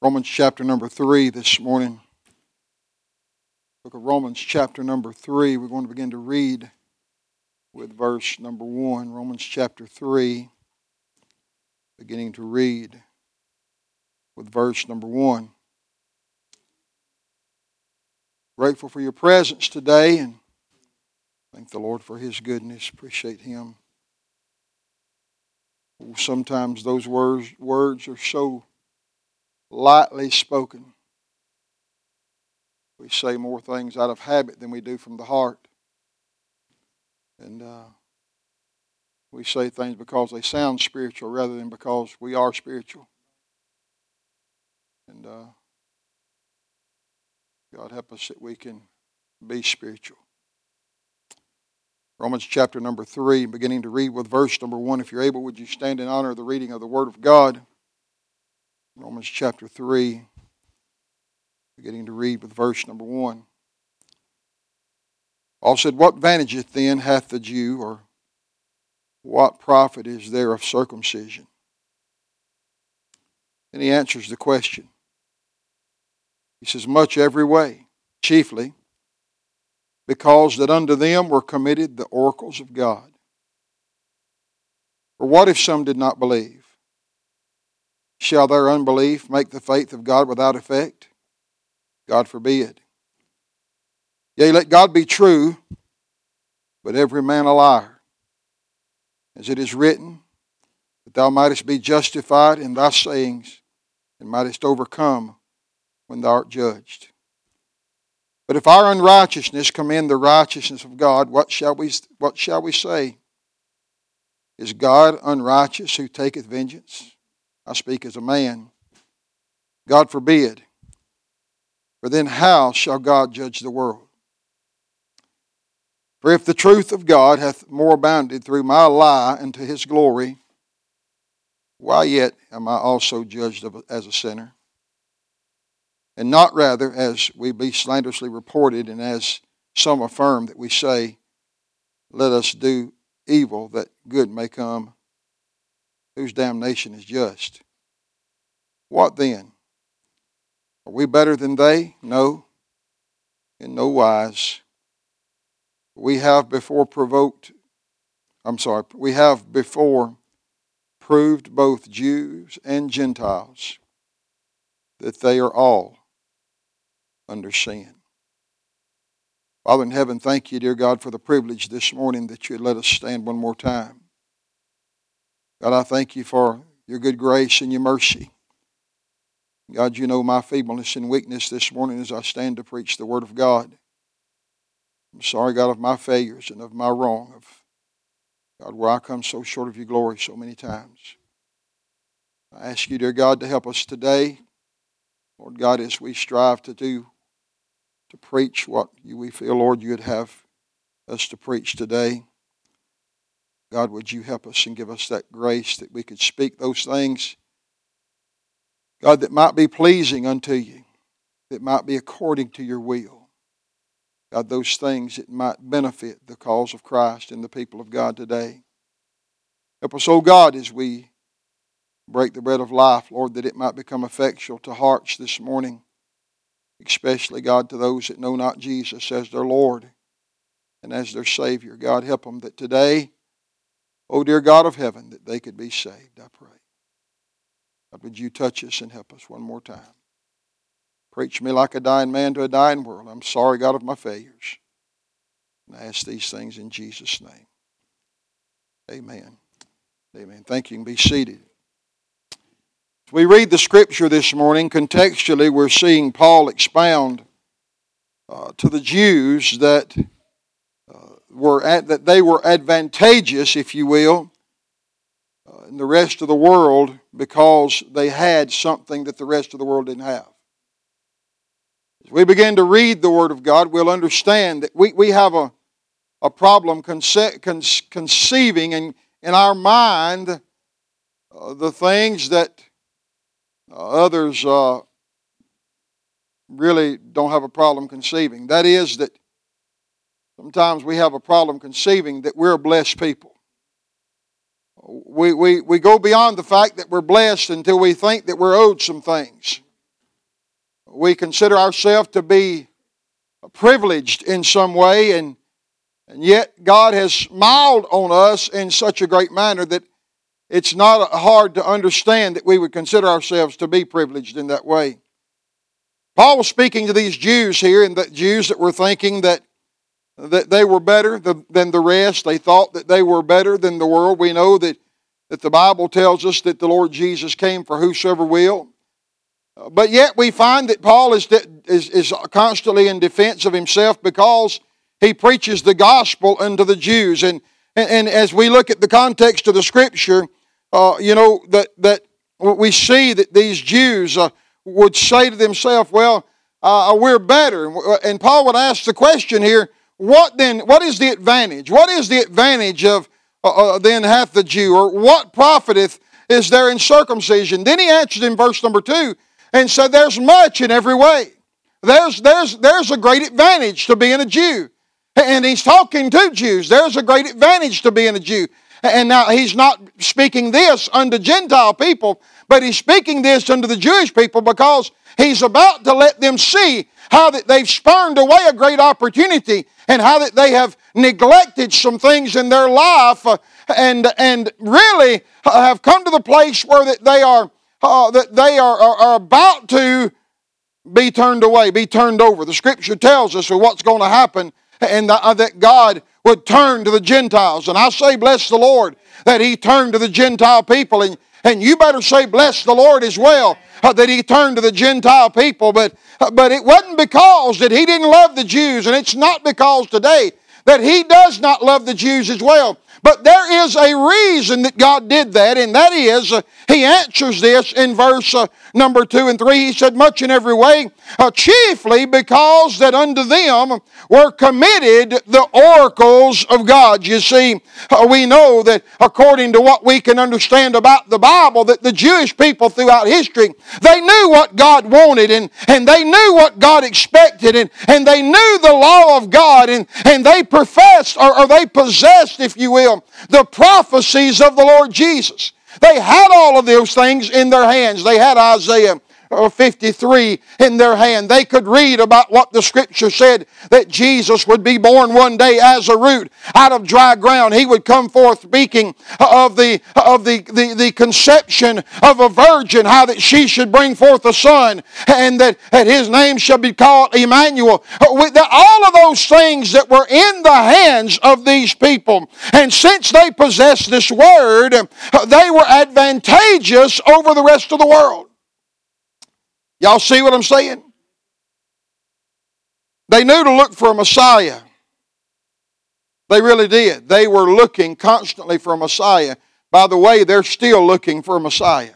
Romans chapter number 3 this morning. Book of Romans chapter number 3. We're going to begin to read with verse number 1. Romans chapter 3, beginning to read with verse number 1. Grateful for your presence today and thank the Lord for His goodness. Appreciate Him. Sometimes those words, words are so lightly spoken. We say more things out of habit than we do from the heart. And uh, we say things because they sound spiritual rather than because we are spiritual. And uh, God help us that we can be spiritual. Romans chapter number 3, beginning to read with verse number 1. If you're able, would you stand in honor of the reading of the Word of God? Romans chapter 3, beginning to read with verse number 1. Paul said, What vantageeth then hath the Jew, or what profit is there of circumcision? And he answers the question. He says, Much every way, chiefly because that unto them were committed the oracles of God. For what if some did not believe? Shall their unbelief make the faith of God without effect? God forbid. Yea, let God be true, but every man a liar. As it is written, that thou mightest be justified in thy sayings, and mightest overcome when thou art judged. But if our unrighteousness commend the righteousness of God, what shall we, what shall we say? Is God unrighteous who taketh vengeance? I speak as a man. God forbid. For then how shall God judge the world? For if the truth of God hath more abounded through my lie unto his glory, why yet am I also judged as a sinner? And not rather as we be slanderously reported, and as some affirm that we say, Let us do evil that good may come whose damnation is just. What then? Are we better than they? No, in no wise. We have before provoked, I'm sorry, we have before proved both Jews and Gentiles that they are all under sin. Father in heaven, thank you, dear God, for the privilege this morning that you let us stand one more time. God, I thank you for your good grace and your mercy. God, you know my feebleness and weakness this morning as I stand to preach the Word of God. I'm sorry, God, of my failures and of my wrong, of God, where I come so short of your glory so many times. I ask you, dear God, to help us today. Lord God, as we strive to do, to preach what we feel, Lord, you'd have us to preach today. God, would you help us and give us that grace that we could speak those things, God, that might be pleasing unto you, that might be according to your will. God, those things that might benefit the cause of Christ and the people of God today. Help us, O God, as we break the bread of life, Lord, that it might become effectual to hearts this morning, especially, God, to those that know not Jesus as their Lord and as their Savior. God, help them that today Oh, dear God of heaven, that they could be saved, I pray. God, would you touch us and help us one more time? Preach me like a dying man to a dying world. I'm sorry, God, of my failures. And I ask these things in Jesus' name. Amen. Amen. Thank you. You be seated. As we read the scripture this morning, contextually, we're seeing Paul expound uh, to the Jews that were at, that they were advantageous, if you will, uh, the rest of the world because they had something that the rest of the world didn't have. As we begin to read the Word of God, we'll understand that we, we have a, a problem conce- con- conceiving in, in our mind uh, the things that uh, others uh, really don't have a problem conceiving. That is, that Sometimes we have a problem conceiving that we're a blessed people. We, we, we go beyond the fact that we're blessed until we think that we're owed some things. we consider ourselves to be privileged in some way, and, and yet God has smiled on us in such a great manner that it's not hard to understand that we would consider ourselves to be privileged in that way. Paul was speaking to these Jews here, and the Jews that were thinking that, that they were better than the rest. They thought that they were better than the world. We know that, that the Bible tells us that the Lord Jesus came for whosoever will. But yet we find that Paul is, is, is constantly in defense of himself because he preaches the gospel unto the Jews. And, and, and as we look at the context of the scripture, uh, you know, that, that we see that these Jews uh, would say to themselves, well, uh, we're better. And Paul would ask the question here, what then, what is the advantage? What is the advantage of uh, uh, then hath the Jew? Or what profiteth is there in circumcision? Then he answered in verse number two and said, there's much in every way. There's, there's, there's a great advantage to being a Jew. And he's talking to Jews. There's a great advantage to being a Jew. And now he's not speaking this unto Gentile people, but he's speaking this unto the Jewish people because he's about to let them see how that they've spurned away a great opportunity and how that they have neglected some things in their life uh, and, and really have come to the place where that they are uh, that they are, are, are about to be turned away, be turned over. The scripture tells us what's going to happen and uh, that God would turn to the Gentiles. And I say, bless the Lord that He turned to the Gentile people. And, and you better say, bless the Lord as well uh, that He turned to the Gentile people. But, uh, but it wasn't because that He didn't love the Jews, and it's not because today that He does not love the Jews as well. But there is a reason that God did that, and that is, uh, He answers this in verse uh, number 2 and 3. He said, Much in every way, uh, chiefly because that unto them were committed the oracles of God. You see, uh, we know that according to what we can understand about the Bible, that the Jewish people throughout history, they knew what God wanted, and, and they knew what God expected, and, and they knew the law of God, and, and they professed, or, or they possessed, if you will, the prophecies of the Lord Jesus. They had all of those things in their hands. They had Isaiah or 53 in their hand. They could read about what the scripture said that Jesus would be born one day as a root out of dry ground. He would come forth speaking of the of the, the, the conception of a virgin, how that she should bring forth a son, and that, that his name shall be called Emmanuel. All of those things that were in the hands of these people. And since they possessed this word, they were advantageous over the rest of the world. Y'all see what I'm saying? They knew to look for a Messiah. They really did. They were looking constantly for a Messiah. By the way, they're still looking for a Messiah.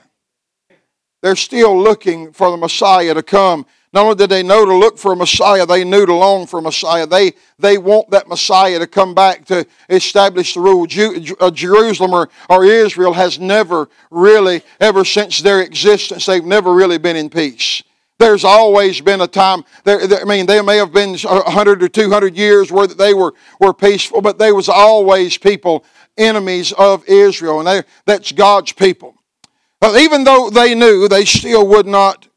They're still looking for the Messiah to come. Not only did they know to look for a Messiah, they knew to long for a Messiah. They, they want that Messiah to come back to establish the rule. Jew, uh, Jerusalem or, or Israel has never really, ever since their existence, they've never really been in peace. There's always been a time, there, there, I mean, there may have been 100 or 200 years where they were, were peaceful, but there was always people, enemies of Israel, and they, that's God's people. But even though they knew, they still would not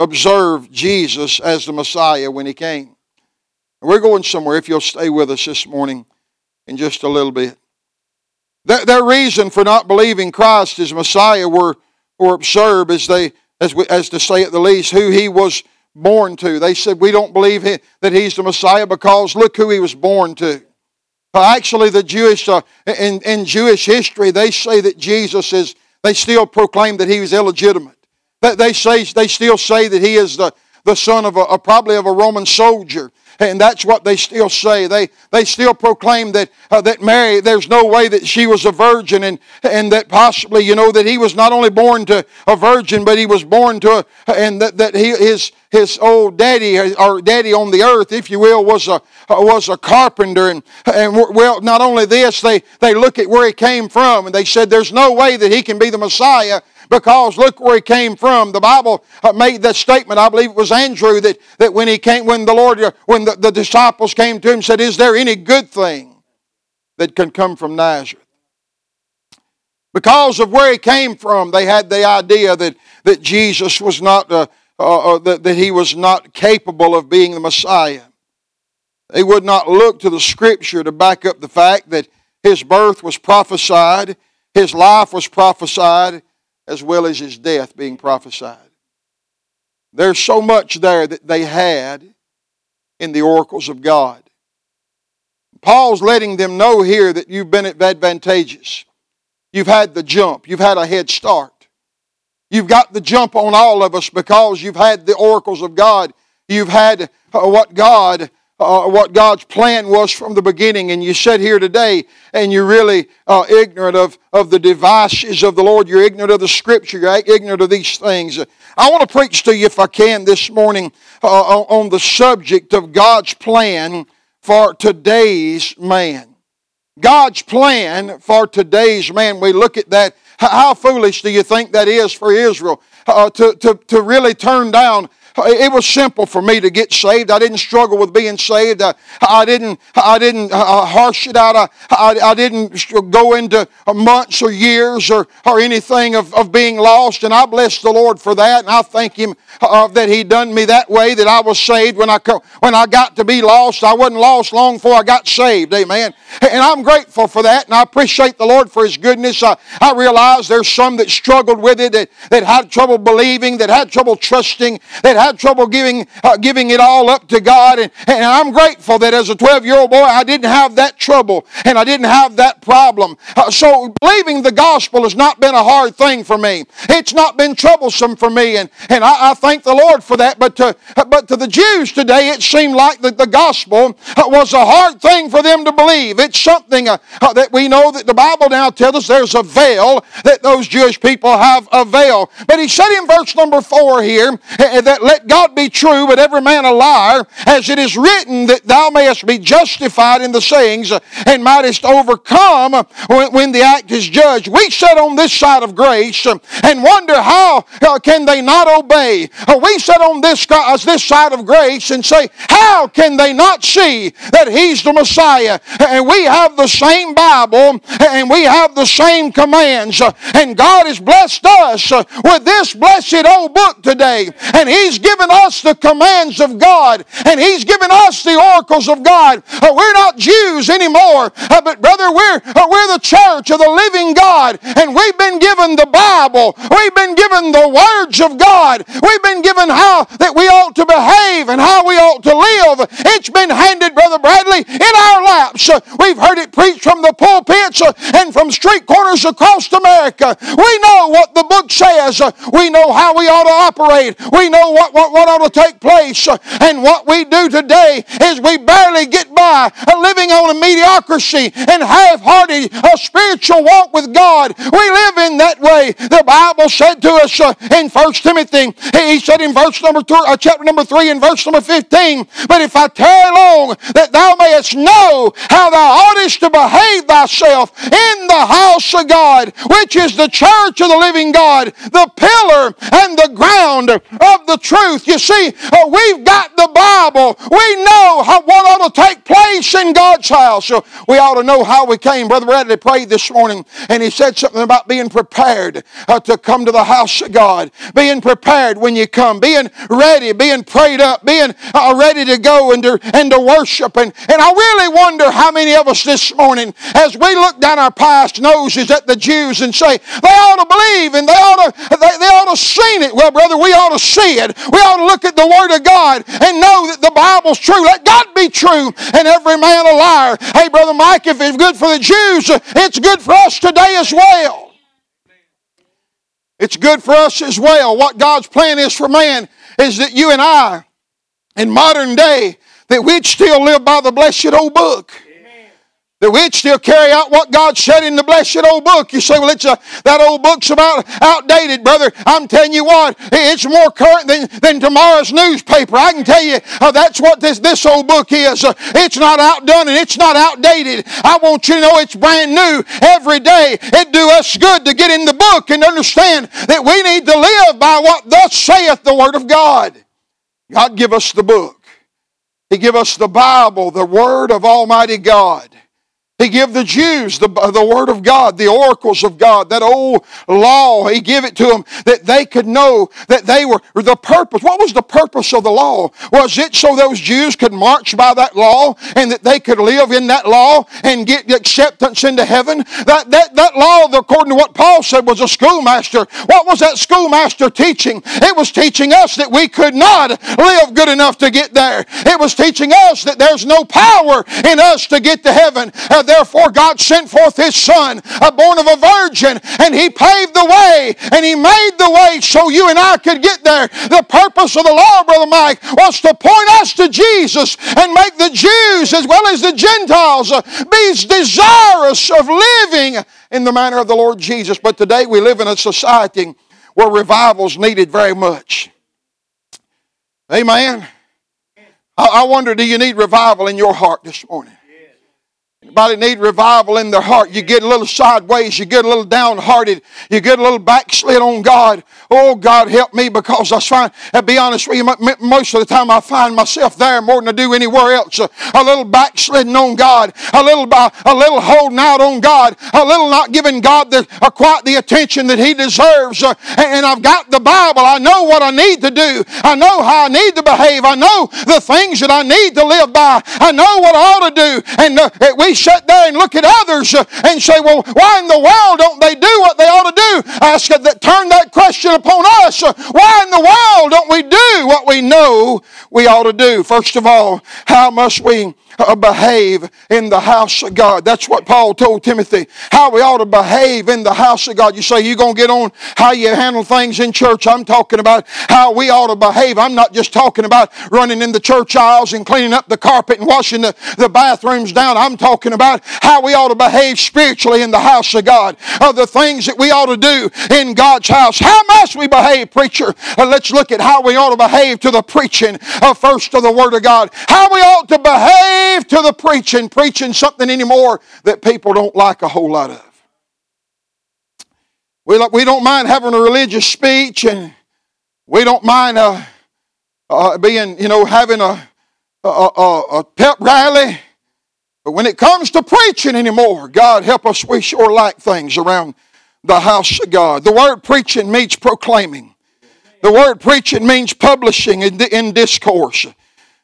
observe Jesus as the Messiah when he came. We're going somewhere if you'll stay with us this morning in just a little bit. Their, their reason for not believing Christ as Messiah were, were absurd as they as, we, as to say at the least who he was born to. They said we don't believe that he's the Messiah because look who he was born to. actually, the Jewish uh, in, in Jewish history, they say that Jesus is. They still proclaim that he was illegitimate. They say they still say that he is the, the son of a, probably of a Roman soldier. And that's what they still say. They, they still proclaim that, uh, that Mary, there's no way that she was a virgin and, and that possibly, you know, that he was not only born to a virgin, but he was born to a, and that, that he, his, his old daddy or daddy on the earth, if you will, was a, was a carpenter. And, and well, not only this, they, they look at where he came from and they said there's no way that he can be the Messiah because look where he came from. The Bible uh, made that statement. I believe it was Andrew that, that when he came, when the Lord, uh, when the, the disciples came to him, said, "Is there any good thing that can come from Nazareth?" Because of where he came from, they had the idea that that Jesus was not. Uh, uh, uh, that, that he was not capable of being the Messiah. They would not look to the Scripture to back up the fact that his birth was prophesied, his life was prophesied, as well as his death being prophesied. There's so much there that they had in the oracles of God. Paul's letting them know here that you've been advantageous. You've had the jump, you've had a head start. You've got the jump on all of us because you've had the oracles of God. You've had uh, what God uh, what God's plan was from the beginning, and you sit here today and you're really uh, ignorant of, of the devices of the Lord. You're ignorant of the Scripture. You're ignorant of these things. I want to preach to you, if I can, this morning uh, on the subject of God's plan for today's man. God's plan for today's man. We look at that. How foolish do you think that is for Israel uh, to, to, to really turn down it was simple for me to get saved. I didn't struggle with being saved. I, I didn't, I didn't uh, harsh it out. I, I, I, didn't go into months or years or, or anything of, of being lost. And I bless the Lord for that. And I thank Him uh, that He done me that way, that I was saved when I, when I got to be lost. I wasn't lost long before I got saved. Amen. And I'm grateful for that. And I appreciate the Lord for His goodness. I, I realize there's some that struggled with it, that, that had trouble believing, that had trouble trusting, that had trouble giving, uh, giving it all up to God. And, and I'm grateful that as a 12 year old boy, I didn't have that trouble and I didn't have that problem. Uh, so believing the gospel has not been a hard thing for me. It's not been troublesome for me. And, and I, I thank the Lord for that. But to, but to the Jews today, it seemed like the, the gospel uh, was a hard thing for them to believe. It's something uh, uh, that we know that the Bible now tells us there's a veil that those Jewish people have a veil. But he said in verse number four here uh, that let God be true, but every man a liar, as it is written that thou mayest be justified in the sayings and mightest overcome when, the act is judged. We sit on this side of grace and wonder how uh, can they not obey. Uh, we sit on this, uh, this side of grace and say, how can they not see that He's the Messiah? And we have the same Bible and we have the same commands. And God has blessed us with this blessed old book today. And He's given us the commands of God. And He's given us the oracles of God. Uh, we're not Jews anymore, uh, but brother, we're, uh, we're the church of the living God. And we've been given the Bible. We've been given the words of God. We've been given how that we ought to behave and how we ought to live. It's been handed, Brother Bradley, in our laps. We've heard it preached from the pulpits and from street corners across America. We know what the book says. We know how we ought to operate. We know what, what, what ought to take place. And what we do today is we barely get by living on a mediocrity and half-hearted a spiritual walk with God. We live in that way. The Bible said to us in 1 Timothy, he said in verse number three, uh, chapter number 3 and verse number 15, But if I tarry long, that thou mayest know how thou oughtest to behave thyself in the house of God, which is the church of the living God, the pillar and the ground of the truth. You see, uh, we've got the Bible. We know how, what ought to take place in God's house. So we ought to know how we came. Brother Bradley prayed this morning and he said something about being prepared uh, to come to the house of God. Being prepared when you come. Being ready. Being prayed up. Being uh, ready to go and to, and to worship. And, and I really wonder how many of us this morning, as we look down our past noses at the Jews and say, they ought to believe and they ought to, they, they ought to seen it. Well, brother, we ought to see it. We ought to look at the Word of God and know that the Bible's true. Let God be true and every man a liar. Hey, Brother Mike, if it's good for the Jews, it's good for us today as well. It's good for us as well. What God's plan is for man is that you and I, in modern day, that we'd still live by the blessed old book that we'd still carry out what God said in the blessed old book. You say, well, it's a, that old book's about outdated, brother. I'm telling you what, it's more current than, than tomorrow's newspaper. I can tell you uh, that's what this, this old book is. Uh, it's not outdone and it's not outdated. I want you to know it's brand new every day. It do us good to get in the book and understand that we need to live by what thus saith the Word of God. God give us the book. He give us the Bible, the Word of Almighty God. He gave the Jews the, the Word of God, the oracles of God, that old law. He gave it to them that they could know that they were the purpose. What was the purpose of the law? Was it so those Jews could march by that law and that they could live in that law and get acceptance into heaven? That, that, that law, according to what Paul said, was a schoolmaster. What was that schoolmaster teaching? It was teaching us that we could not live good enough to get there. It was teaching us that there's no power in us to get to heaven. Uh, therefore, God sent forth His Son, born of a virgin, and He paved the way, and He made the way so you and I could get there. The purpose of the law, Brother Mike, was to point us to Jesus and make the Jews as well as the Gentiles be desirous of living in the manner of the Lord Jesus. But today we live in a society where revival's needed very much. Amen. I wonder, do you need revival in your heart this morning? Anybody need revival in their heart? You get a little sideways, you get a little downhearted, you get a little backslid on God. Oh, God, help me because I find, to be honest with you, most of the time I find myself there more than I do anywhere else. A little backsliding on God, a little, a little holding out on God, a little not giving God the, uh, quite the attention that He deserves. Uh, and I've got the Bible. I know what I need to do. I know how I need to behave. I know the things that I need to live by. I know what I ought to do. And uh, we sit there and look at others and say, well, why in the world don't they do what they ought to do? Ask that, turn that question upon us. Why in the world don't we do what we know we ought to do? First of all, how must we uh, behave in the house of God. That's what Paul told Timothy. How we ought to behave in the house of God. You say you're going to get on how you handle things in church. I'm talking about how we ought to behave. I'm not just talking about running in the church aisles and cleaning up the carpet and washing the, the bathrooms down. I'm talking about how we ought to behave spiritually in the house of God. Of the things that we ought to do in God's house. How must we behave, preacher? Uh, let's look at how we ought to behave to the preaching of first of the Word of God. How we ought to behave to the preaching, preaching something anymore that people don't like a whole lot of. We, we don't mind having a religious speech and we don't mind uh, uh, being, you know, having a, a, a, a pep rally. But when it comes to preaching anymore, God help us, we sure like things around the house of God. The word preaching means proclaiming. The word preaching means publishing in, in discourse.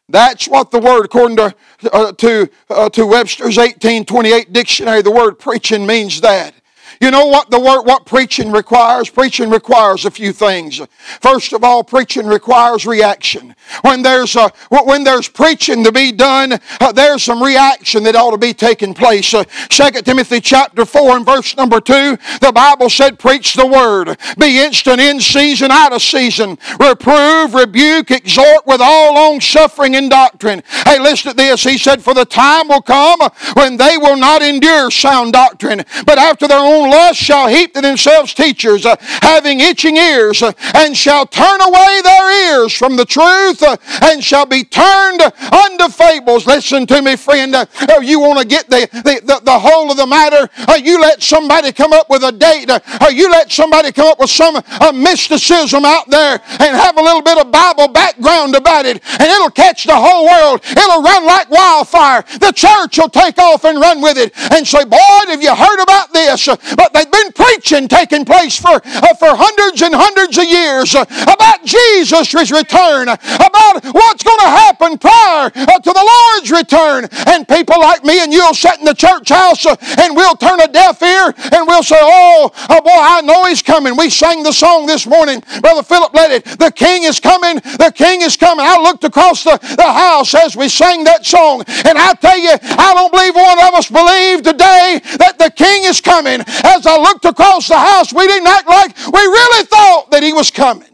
That's what the word, according to, uh, to, uh, to Webster's 1828 dictionary, the word preaching means that. You know what the word, what preaching requires? Preaching requires a few things. First of all, preaching requires reaction. When there's a, when there's preaching to be done, uh, there's some reaction that ought to be taking place. Uh, 2 Timothy chapter 4 and verse number 2, the Bible said, preach the word. Be instant in season, out of season. Reprove, rebuke, exhort with all long suffering and doctrine. Hey, listen to this. He said, for the time will come when they will not endure sound doctrine, but after their own lust shall heap to themselves teachers, uh, having itching ears, uh, and shall turn away their ears from the truth, uh, and shall be turned unto fables. Listen to me, friend. Uh, oh, you want to get the, the, the, the, whole of the matter? Uh, you let somebody come up with a date. Uh, you let somebody come up with some mysticism out there and have a little bit of Bible background about it, and it'll catch the whole world. It'll run like wildfire. The church will take off and run with it and say, Boy, have you heard about this? But they've been preaching taking place for, uh, for hundreds and hundreds of years uh, about Jesus' return, about what's going to happen prior uh, to the Lord's return. And people like me and you'll sit in the church house uh, and we'll turn a deaf ear and we'll say, oh, oh, boy, I know he's coming. We sang the song this morning. Brother Philip led it. The king is coming. The king is coming. I looked across the, the house as we sang that song. And I tell you, I don't believe one of us believe today that the king is coming as I looked across the house, we didn't act like we really thought that he was coming.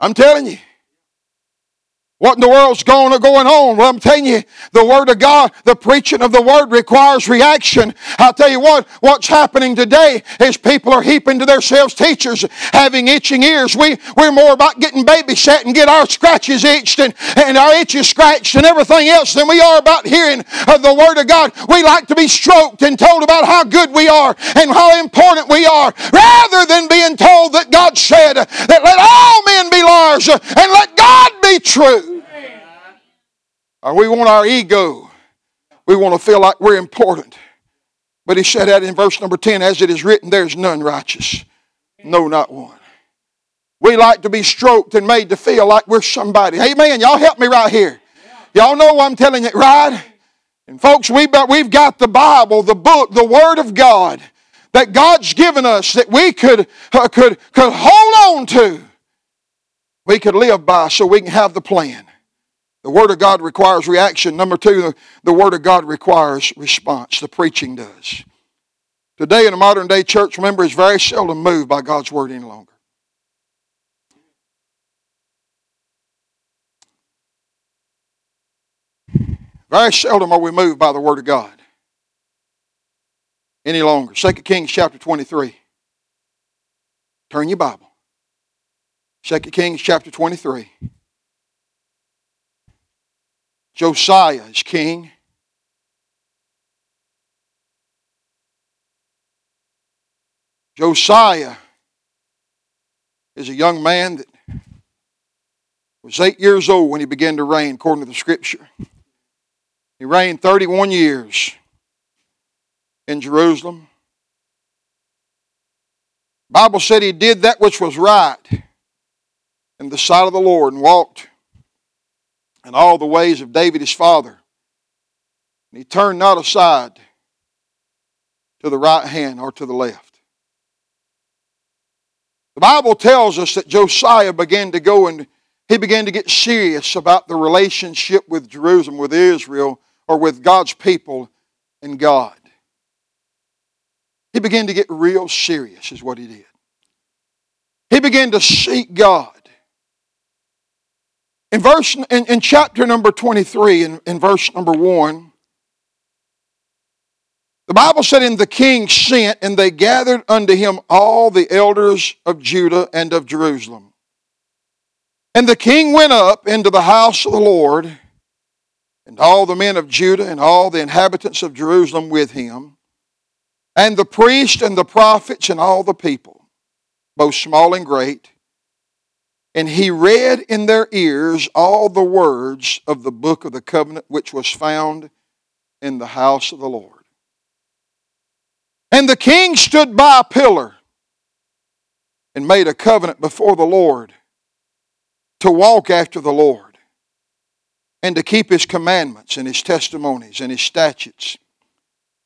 I'm telling you. What in the world's going, going on? Well, I'm telling you, the Word of God, the preaching of the Word requires reaction. I'll tell you what, what's happening today is people are heaping to themselves teachers, having itching ears. We, we're more about getting babysat and get our scratches itched and, and our itches scratched and everything else than we are about hearing of the Word of God. We like to be stroked and told about how good we are and how important we are, rather than being told that God said that let all men be liars and let God true. Or we want our ego. We want to feel like we're important. But he said that in verse number 10 as it is written, there's none righteous. No, not one. We like to be stroked and made to feel like we're somebody. Amen. Y'all help me right here. Y'all know I'm telling it right. And folks, got, we've got the Bible, the book, the Word of God that God's given us that we could, uh, could, could hold on to. We could live by so we can have the plan. The Word of God requires reaction. Number two, the, the Word of God requires response. The preaching does. Today, in a modern day church member is very seldom moved by God's Word any longer. Very seldom are we moved by the Word of God any longer. 2 Kings chapter 23. Turn your Bible. 2 Kings chapter 23. Josiah is king. Josiah is a young man that was eight years old when he began to reign, according to the scripture. He reigned 31 years in Jerusalem. Bible said he did that which was right in the sight of the Lord and walked in all the ways of David his father. And he turned not aside to the right hand or to the left. The Bible tells us that Josiah began to go and he began to get serious about the relationship with Jerusalem, with Israel, or with God's people and God. He began to get real serious, is what he did. He began to seek God. In verse in, in chapter number 23, in, in verse number 1, the Bible said, And the king sent, and they gathered unto him all the elders of Judah and of Jerusalem. And the king went up into the house of the Lord, and all the men of Judah and all the inhabitants of Jerusalem with him and the priests and the prophets and all the people, both small and great. And he read in their ears all the words of the book of the covenant which was found in the house of the Lord. And the king stood by a pillar and made a covenant before the Lord to walk after the Lord and to keep his commandments and his testimonies and his statutes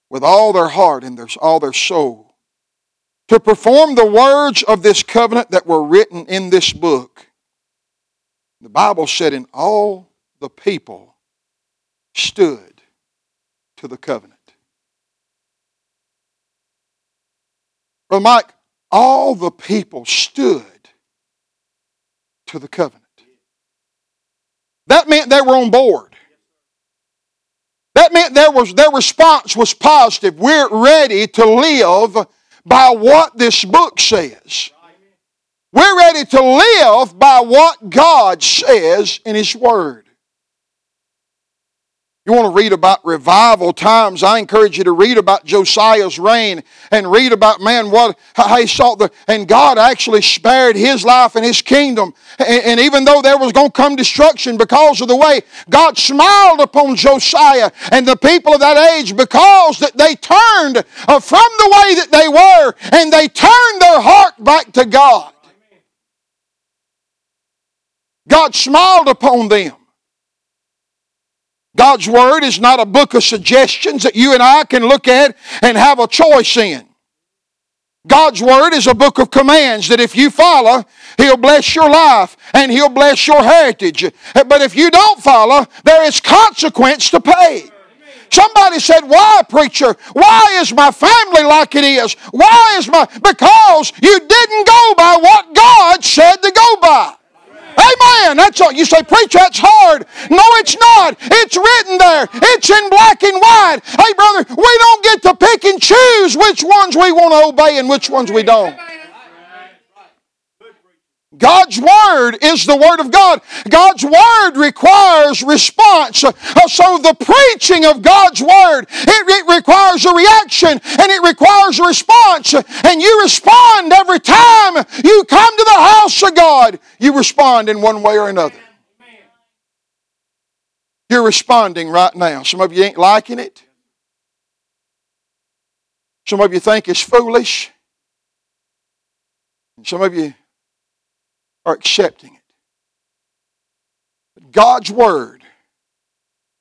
with all their heart and their, all their soul, to perform the words of this covenant that were written in this book. The Bible said, and all the people stood to the covenant. Brother Mike, all the people stood to the covenant. That meant they were on board. That meant there was, their response was positive. We're ready to live by what this book says. We're ready to live by what God says in His Word. You want to read about revival times? I encourage you to read about Josiah's reign and read about man what how he sought the and God actually spared his life and his kingdom. And, and even though there was going to come destruction because of the way God smiled upon Josiah and the people of that age because that they turned uh, from the way that they were and they turned their heart back to God. God smiled upon them. God's Word is not a book of suggestions that you and I can look at and have a choice in. God's Word is a book of commands that if you follow, He'll bless your life and He'll bless your heritage. But if you don't follow, there is consequence to pay. Somebody said, Why, preacher? Why is my family like it is? Why is my. Because you didn't go by what God said to go by. Amen. That's all. You say, preach, that's hard. No, it's not. It's written there. It's in black and white. Hey, brother, we don't get to pick and choose which ones we want to obey and which ones we don't. God's Word is the Word of God. God's Word requires response. Uh, so the preaching of God's Word, it, it, requires a reaction and it requires a response. And you respond every time you come to the house of God. You respond in one way or another. You're responding right now. Some of you ain't liking it. Some of you think it's foolish. Some of you are accepting it. But God's Word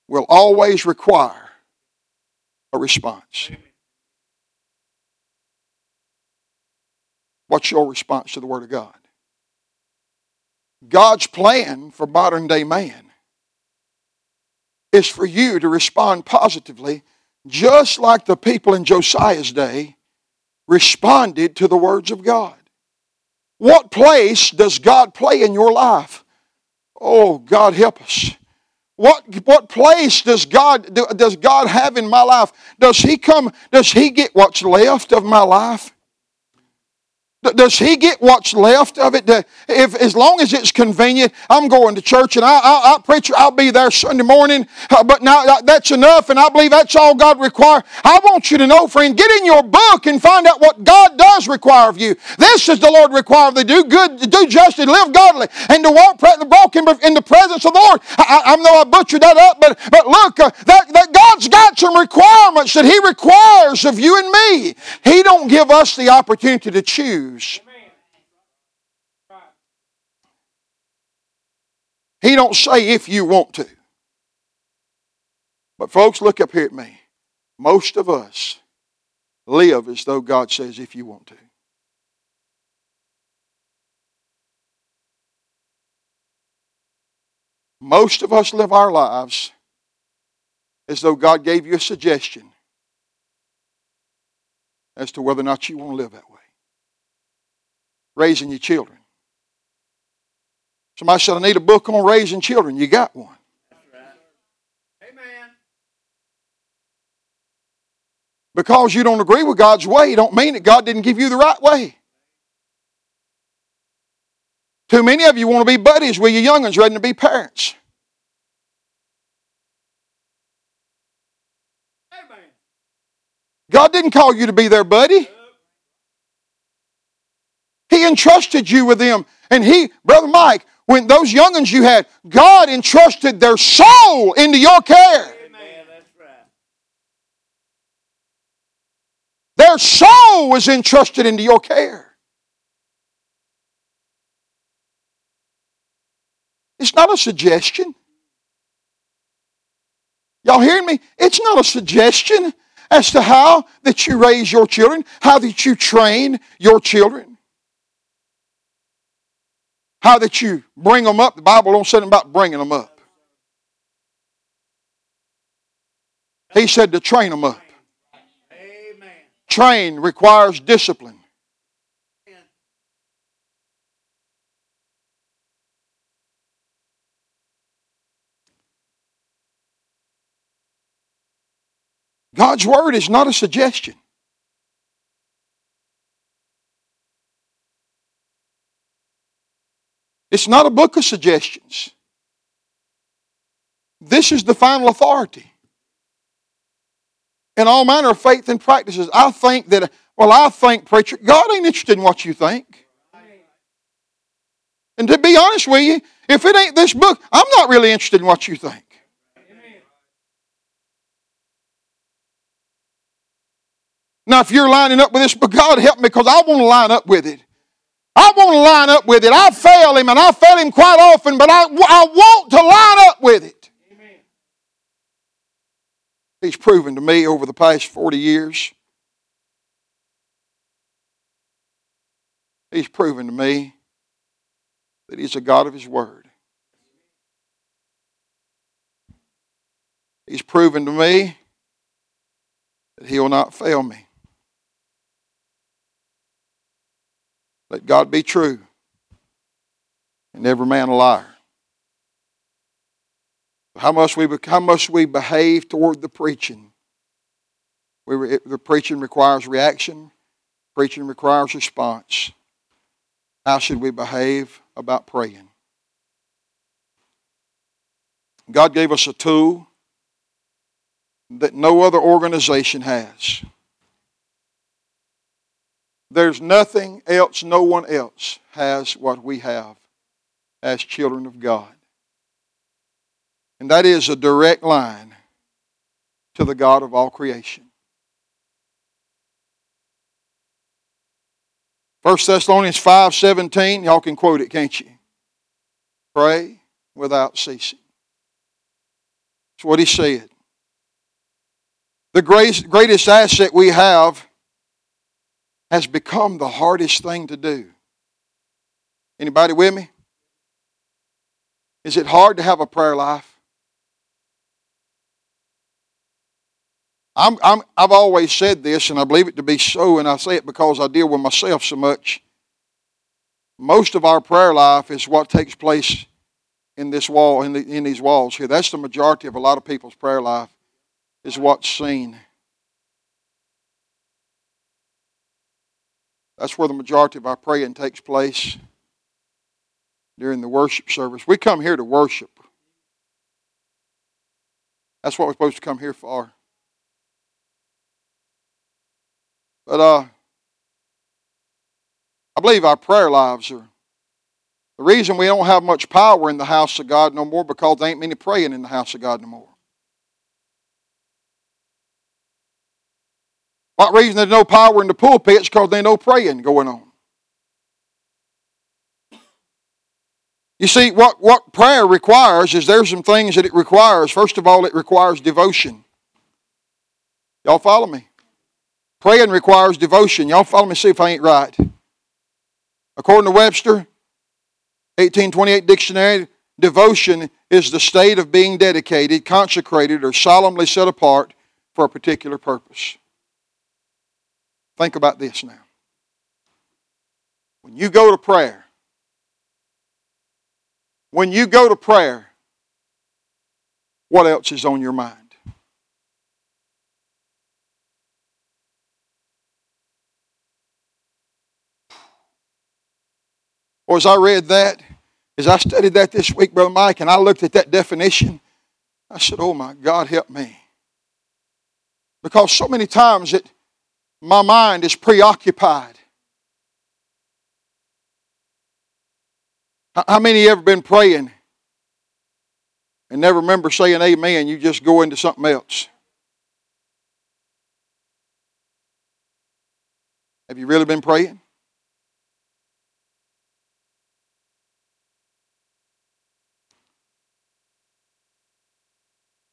will always require a response. What's your response to the Word of God? God's plan for modern day man is for you to respond positively, just like the people in Josiah's day responded to the words of God. What place does God play in your life? Oh, God help us. What, what place does God, does God have in my life? Does He come, does He get what's left of my life? Does he get what's left of it? If as long as it's convenient, I'm going to church and I, I, I preach. I'll be there Sunday morning. Uh, but now that's enough, and I believe that's all God requires. I want you to know, friend, get in your book and find out what God does require of you. This is the Lord require of do good, do justly, live godly, and to walk broken in the presence of the Lord. I, I know I butchered that up, but but look, uh, that, that God's got some requirements that He requires of you and me. He don't give us the opportunity to choose He don't say if you want to. But folks, look up here at me. Most of us live as though God says if you want to. Most of us live our lives as though God gave you a suggestion as to whether or not you want to live that way raising your children. Somebody said, I need a book on raising children. You got one. Amen. Because you don't agree with God's way, don't mean that God didn't give you the right way. Too many of you want to be buddies with your youngins ready to be parents. God didn't call you to be their buddy. He entrusted you with them. And he, Brother Mike, when those youngins you had, God entrusted their soul into your care. Their soul was entrusted into your care. It's not a suggestion. Y'all hearing me? It's not a suggestion as to how that you raise your children, how that you train your children. How that you bring them up. The Bible don't say anything about bringing them up. He said to train them up. Amen. Train requires discipline. God's word is not a suggestion. It's not a book of suggestions. This is the final authority. In all manner of faith and practices, I think that, well, I think, preacher, God ain't interested in what you think. And to be honest with you, if it ain't this book, I'm not really interested in what you think. Now, if you're lining up with this book, God help me because I want to line up with it. I want to line up with it. I fail him, and I fail him quite often, but I, I want to line up with it. Amen. He's proven to me over the past 40 years. He's proven to me that He's a God of His Word. He's proven to me that He will not fail me. Let God be true and every man a liar. How must we, how must we behave toward the preaching? We, the preaching requires reaction, preaching requires response. How should we behave about praying? God gave us a tool that no other organization has. There's nothing else, no one else has what we have as children of God. And that is a direct line to the God of all creation. 1 Thessalonians 5:17, y'all can quote it, can't you? Pray without ceasing. That's what he said. The greatest asset we have has become the hardest thing to do. Anybody with me? Is it hard to have a prayer life? I'm, I've always said this, and I believe it to be so, and I say it because I deal with myself so much. Most of our prayer life is what takes place in this wall, in, the, in these walls here. That's the majority of a lot of people's prayer life, is what's seen. That's where the majority of our praying takes place during the worship service. We come here to worship. That's what we're supposed to come here for. But uh, I believe our prayer lives are the reason we don't have much power in the house of God no more because there ain't many praying in the house of God no more. What reason there's no power in the pulpit is because there's no praying going on. You see, what, what prayer requires is there's some things that it requires. First of all, it requires devotion. Y'all follow me? Praying requires devotion. Y'all follow me, see if I ain't right. According to Webster, 1828 dictionary, devotion is the state of being dedicated, consecrated, or solemnly set apart for a particular purpose. Think about this now. When you go to prayer, when you go to prayer, what else is on your mind? Or as I read that, as I studied that this week, Brother Mike, and I looked at that definition, I said, Oh my God, help me. Because so many times that my mind is preoccupied. How many ever been praying and never remember saying amen? You just go into something else. Have you really been praying?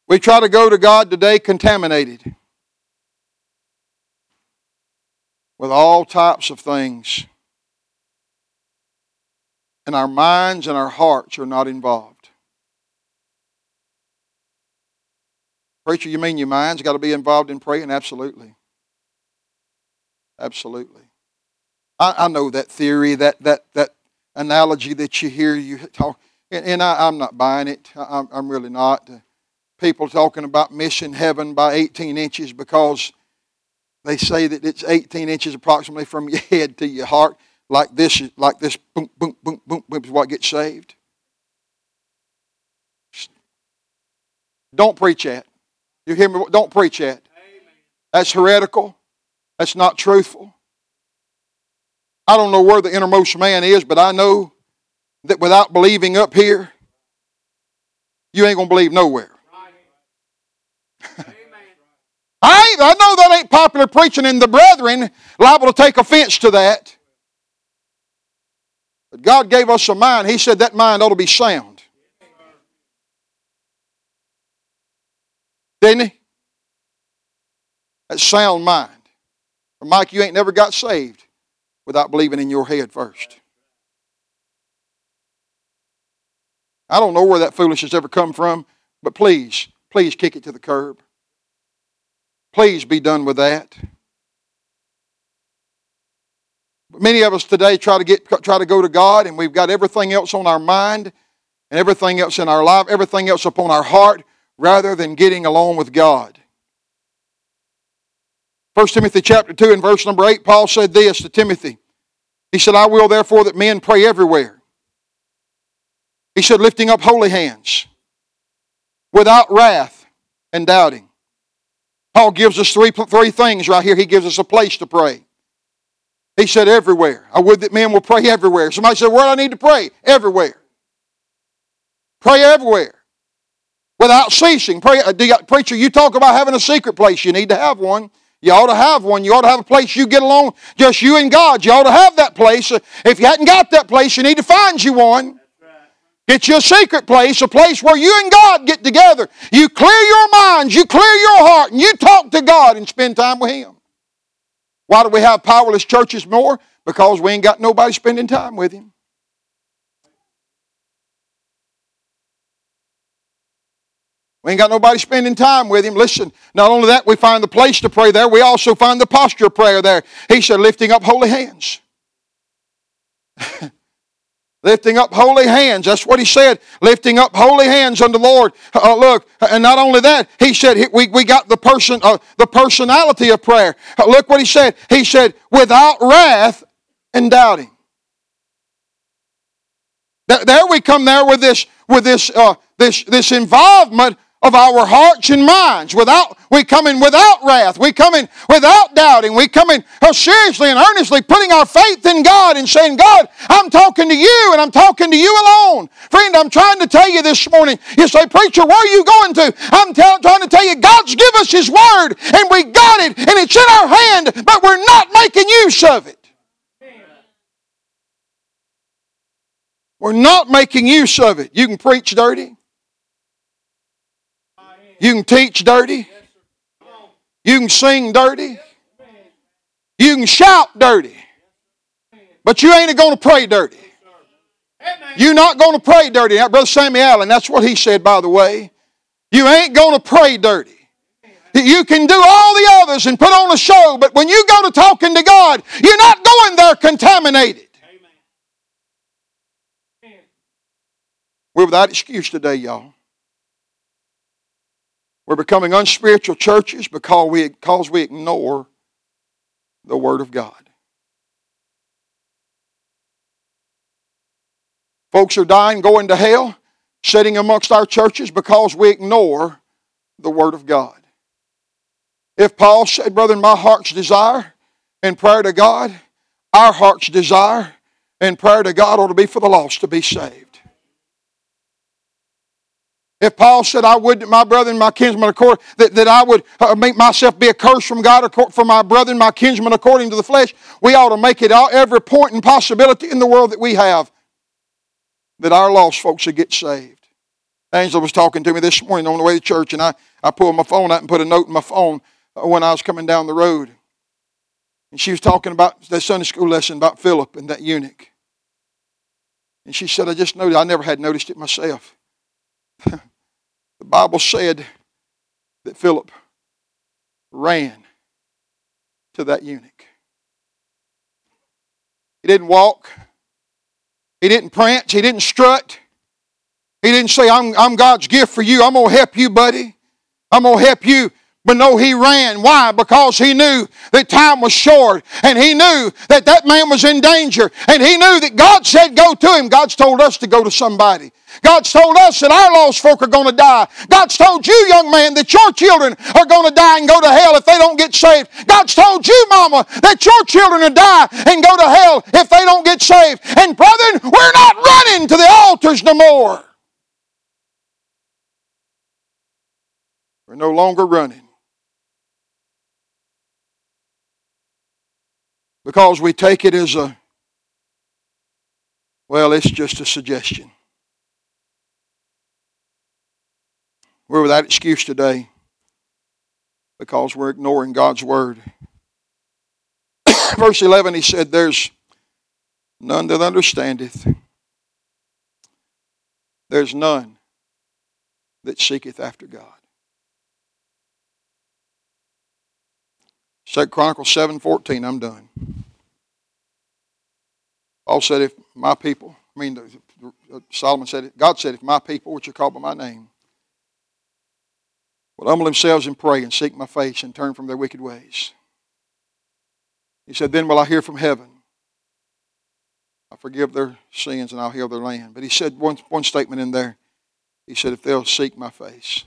We try to go to God today contaminated with all types of things. And our minds and our hearts are not involved. Preacher, you mean your mind's got to be involved in praying? Absolutely. Absolutely. I, I know that theory, that, that, that analogy that you hear you talk, and, and I, am not buying it. I, I'm really not people talking about missing heaven by 18 inches because they say that it's 18 inches approximately from your head to your heart, like this, like this, boom, boom, boom, boom, boom is what gets saved. Don't preach that. You hear me? Don't preach that. That's heretical. That's not truthful. I don't know where the innermost man is, but I know that without believing up here, you ain't going to believe nowhere. I, I know that ain't popular preaching, and the brethren liable to take offense to that. But God gave us a mind. He said that mind ought to be sound. Didn't he? That sound mind. But Mike, you ain't never got saved without believing in your head first. I don't know where that foolishness ever come from, but please, please kick it to the curb. Please be done with that. Many of us today try to get try to go to God and we've got everything else on our mind and everything else in our life, everything else upon our heart, rather than getting along with God. 1 Timothy chapter 2 and verse number 8, Paul said this to Timothy. He said, I will therefore that men pray everywhere. He said, lifting up holy hands, without wrath and doubting. Paul gives us three, three things right here. He gives us a place to pray. He said, everywhere. I would that men will pray everywhere. Somebody said, Where do I need to pray? Everywhere. Pray everywhere. without ceasing. Pray, uh, you, preacher, you talk about having a secret place. You need to have one. You ought to have one. You ought to have a place you get along, just you and God. You ought to have that place. If you hadn't got that place, you need to find you one. Get your secret place, a place where you and God get together. You clear your minds, you clear your heart, and you talk to God and spend time with Him. Why do we have powerless churches more? Because we ain't got nobody spending time with Him. We ain't got nobody spending time with him. Listen, not only that, we find the place to pray there, we also find the posture of prayer there. He said, lifting up holy hands. lifting up holy hands. That's what he said. Lifting up holy hands unto the Lord. Uh, look, and not only that, he said we, we got the person uh, the personality of prayer. Uh, look what he said. He said, without wrath and doubting. There we come there with this with this uh, this this involvement of our hearts and minds. Without we come in without wrath. We come in without doubting. We come in uh, seriously and earnestly putting our faith in God and saying, God, I'm talking to you and I'm talking to you alone. Friend, I'm trying to tell you this morning. You say, Preacher, where are you going to? I'm tell, trying to tell you, God's give us His Word and we got it and it's in our hand, but we're not making use of it. We're not making use of it. You can preach dirty. You can teach dirty. You can sing dirty. You can shout dirty. But you ain't going to pray dirty. You're not going to pray dirty. Now, Brother Sammy Allen, that's what he said, by the way. You ain't going to pray dirty. You can do all the others and put on a show, but when you go to talking to God, you're not going there contaminated. We're without excuse today, y'all. We're becoming unspiritual churches because we, because we ignore the Word of God. Folks are dying, going to hell, sitting amongst our churches because we ignore the Word of God. If Paul said, Brother, my heart's desire in prayer to God, our heart's desire in prayer to God ought to be for the lost to be saved. If Paul said, I would, my brother and my kinsman, accord, that, that I would uh, make myself be a curse from God for my brother and my kinsman according to the flesh, we ought to make it all, every point and possibility in the world that we have that our lost folks should get saved. Angela was talking to me this morning on the way to church, and I, I pulled my phone out and put a note in my phone uh, when I was coming down the road. And she was talking about that Sunday school lesson about Philip and that eunuch. And she said, I just noticed, I never had noticed it myself. The Bible said that Philip ran to that eunuch. He didn't walk. He didn't prance. He didn't strut. He didn't say, I'm, I'm God's gift for you. I'm going to help you, buddy. I'm going to help you but no, he ran. Why? Because he knew that time was short and he knew that that man was in danger and he knew that God said go to him. God's told us to go to somebody. God's told us that our lost folk are going to die. God's told you, young man, that your children are going to die and go to hell if they don't get saved. God's told you, mama, that your children will die and go to hell if they don't get saved. And brethren, we're not running to the altars no more. We're no longer running. Because we take it as a, well, it's just a suggestion. We're without excuse today because we're ignoring God's word. Verse 11, he said, There's none that understandeth, there's none that seeketh after God. Second Chronicles 7.14, I'm done. Paul said, if my people, I mean, uh, Solomon said, God said, if my people, which are called by my name, will humble themselves and pray and seek my face and turn from their wicked ways. He said, then will I hear from heaven. I forgive their sins and I'll heal their land. But he said one, one statement in there. He said, if they'll seek my face,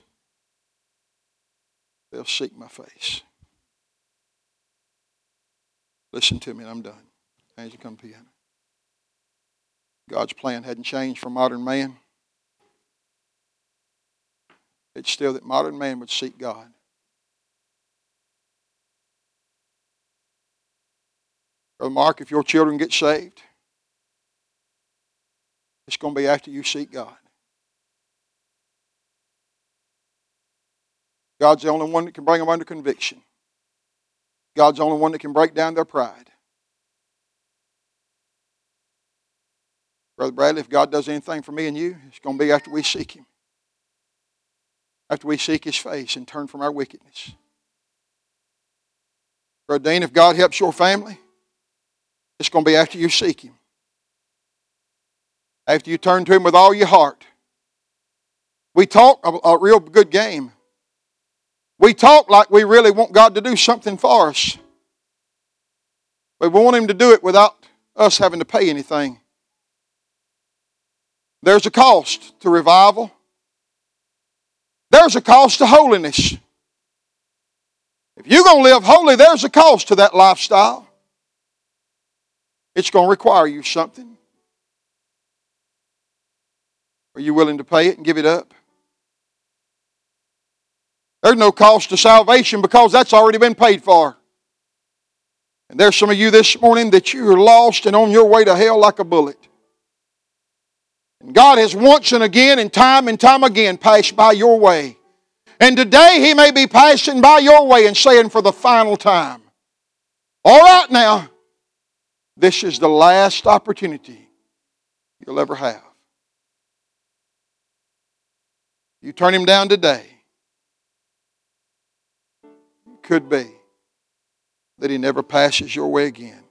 they'll seek my face. Listen to me, and I'm done. As you come piano. God's plan hadn't changed for modern man. it's still that modern man would seek God. Brother Mark, if your children get saved, it's going to be after you seek God. God's the only one that can bring them under conviction. God's the only one that can break down their pride. Brother Bradley, if God does anything for me and you, it's going to be after we seek Him. After we seek His face and turn from our wickedness. Brother Dean, if God helps your family, it's going to be after you seek Him. After you turn to Him with all your heart. We talk a, a real good game. We talk like we really want God to do something for us. We want Him to do it without us having to pay anything. There's a cost to revival. There's a cost to holiness. If you're going to live holy, there's a cost to that lifestyle. It's going to require you something. Are you willing to pay it and give it up? There's no cost to salvation because that's already been paid for. And there's some of you this morning that you're lost and on your way to hell like a bullet. And God has once and again and time and time again passed by your way. And today He may be passing by your way and saying for the final time, All right now, this is the last opportunity you'll ever have. You turn Him down today, could be that He never passes your way again.